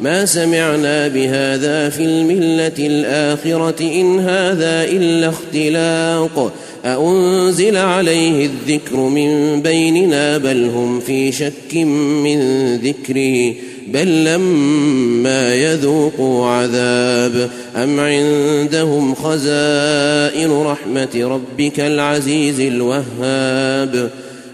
ما سمعنا بهذا في الملة الآخرة إن هذا إلا اختلاق. أأنزل عليه الذكر من بيننا بل هم في شك من ذكره بل لما يذوقوا عذاب. أم عندهم خزائن رحمة ربك العزيز الوهاب؟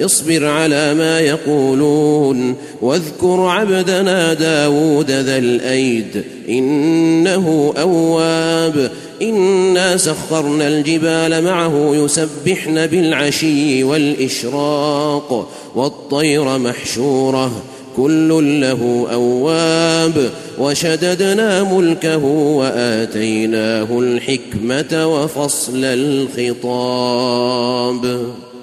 اصبر على ما يقولون واذكر عبدنا داود ذا الأيد إنه أواب. إنا سخرنا الجبال معه يسبحن بالعشي والإشراق والطير محشورة كل له أواب. وشددنا ملكه وآتيناه الحكمة وفصل الخطاب.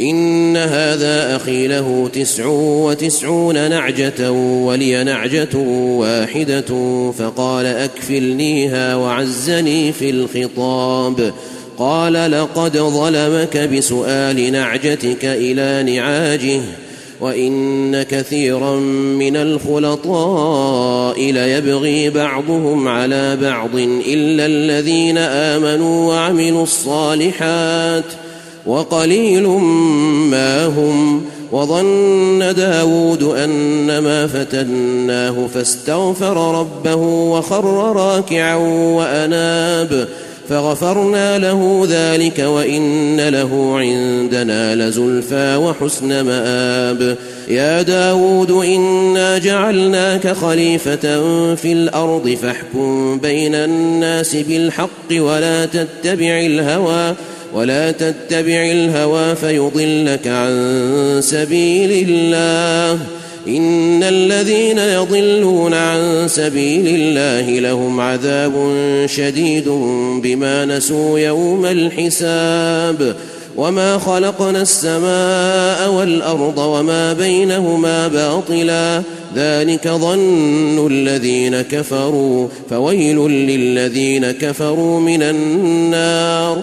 إن هذا أخي له تسع وتسعون نعجة ولي نعجة واحدة فقال أكفلنيها وعزني في الخطاب. قال لقد ظلمك بسؤال نعجتك إلى نعاجه وإن كثيرا من الخلطاء ليبغي بعضهم على بعض إلا الذين آمنوا وعملوا الصالحات. وقليل ما هم وظن داود أنما فتناه فاستغفر ربه وخر راكعا وأناب فغفرنا له ذلك وإن له عندنا لزلفى وحسن مآب يا داود إنا جعلناك خليفة في الأرض فاحكم بين الناس بالحق ولا تتبع الهوى ولا تتبع الهوى فيضلك عن سبيل الله. إن الذين يضلون عن سبيل الله لهم عذاب شديد بما نسوا يوم الحساب. وما خلقنا السماء والأرض وما بينهما باطلا. ذلك ظن الذين كفروا. فويل للذين كفروا من النار.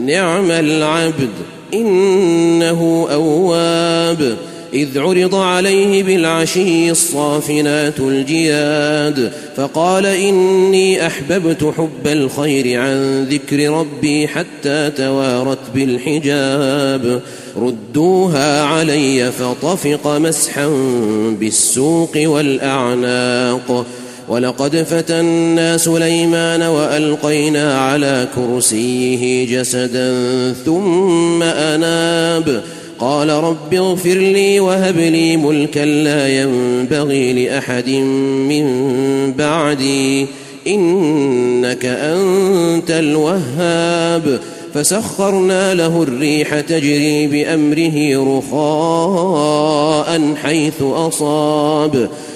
نعم العبد إنه أواب. إذ عرض عليه بالعشي الصافنات الجياد فقال إني أحببت حب الخير عن ذكر ربي حتى توارت بالحجاب. ردوها علي فطفق مسحا بالسوق والأعناق. ولقد فتنا سليمان وألقينا على كرسيه جسدا ثم أناب. قال رب اغفر لي وهب لي ملكا لا ينبغي لأحد من بعدي. إنك أنت الوهاب. فسخرنا له الريح تجري بأمره رخاء حيث أصاب.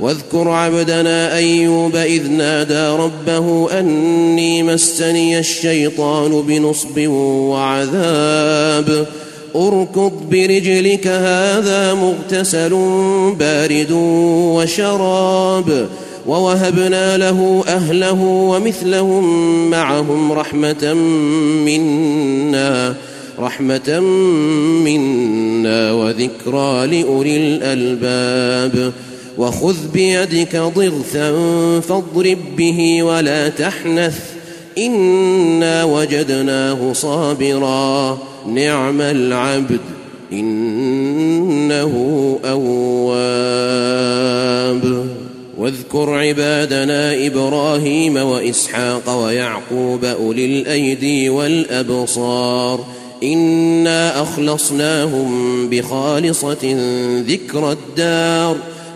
واذكر عبدنا أيوب إذ نادى ربه أني مسني الشيطان بنصب وعذاب. اركض برجلك هذا مغتسل بارد وشراب. ووهبنا له أهله ومثلهم معهم رحمة منا رحمة منا وذكرى لأولي الألباب. وخذ بيدك ضغثا فاضرب به ولا تحنث إنا وجدناه صابرا. نعم العبد إنه أواب. واذكر عبادنا إبراهيم وإسحاق ويعقوب أولي الأيدي والأبصار. إنا أخلصناهم بخالصة ذكر الدار.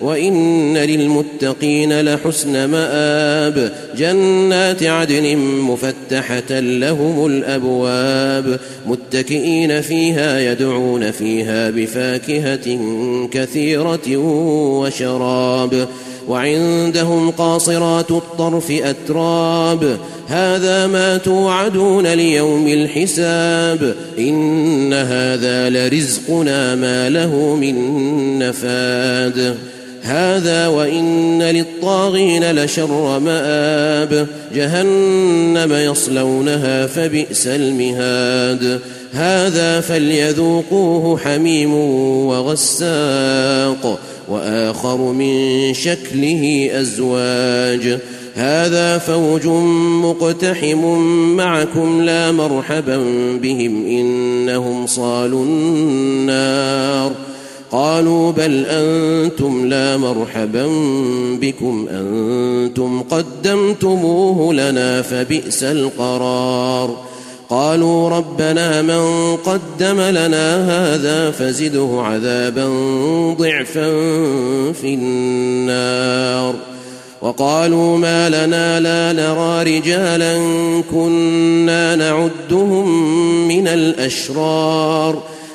وإن للمتقين لحسن مآب. جنات عدن مفتحة لهم الأبواب. متكئين فيها يدعون فيها بفاكهة كثيرة وشراب. وعندهم قاصرات الطرف أتراب. هذا ما توعدون ليوم الحساب. إن هذا لرزقنا ما له من نفاد. هذا وإن للطاغين لشر مآب جهنم يصلونها فبئس المهاد هذا فليذوقوه حميم وغساق وآخر من شكله أزواج هذا فوج مقتحم معكم لا مرحبا بهم إنهم صالوا النار قالوا بل أنتم لا مرحبا بكم أنتم قدمتموه لنا فبئس القرار. قالوا ربنا من قدم لنا هذا فزده عذابا ضعفا في النار. وقالوا ما لنا لا نرى رجالا كنا نعدهم من الأشرار.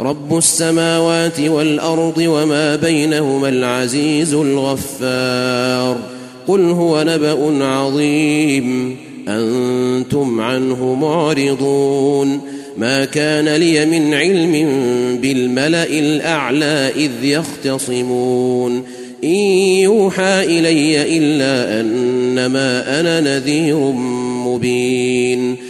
رب السماوات والأرض وما بينهما العزيز الغفار. قل هو نبأ عظيم. أنتم عنه معرضون. ما كان لي من علم بالملأ الأعلى إذ يختصمون. إن يوحى إلي إلا أنما أنا نذير مبين.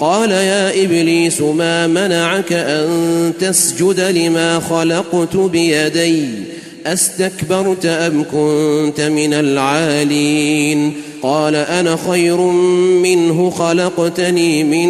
قال يا إبليس ما منعك أن تسجد لما خلقت بيدي؟ أستكبرت أم كنت من العالين؟ قال أنا خير منه خلقتني من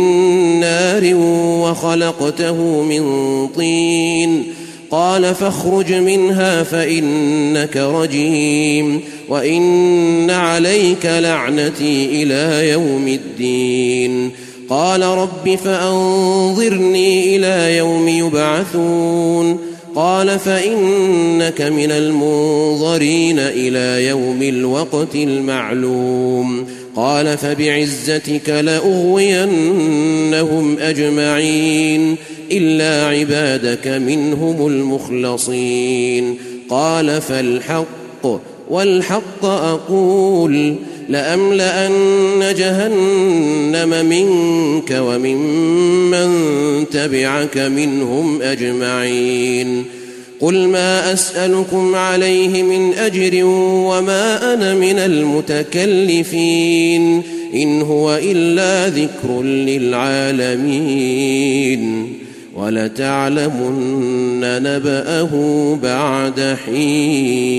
نار وخلقته من طين. قال فاخرج منها فإنك رجيم وإن عليك لعنتي إلى يوم الدين. قال رب فأنظرني إلى يوم يبعثون. قال فإنك من المنظرين إلى يوم الوقت المعلوم. قال فبعزتك لأغوينهم أجمعين إلا عبادك منهم المخلصين. قال فالحق والحق أقول. لأملأن جهنم منك وممن تبعك منهم أجمعين. قل ما أسألكم عليه من أجر وما أنا من المتكلفين. إن هو إلا ذكر للعالمين. ولتعلمن نبأه بعد حين.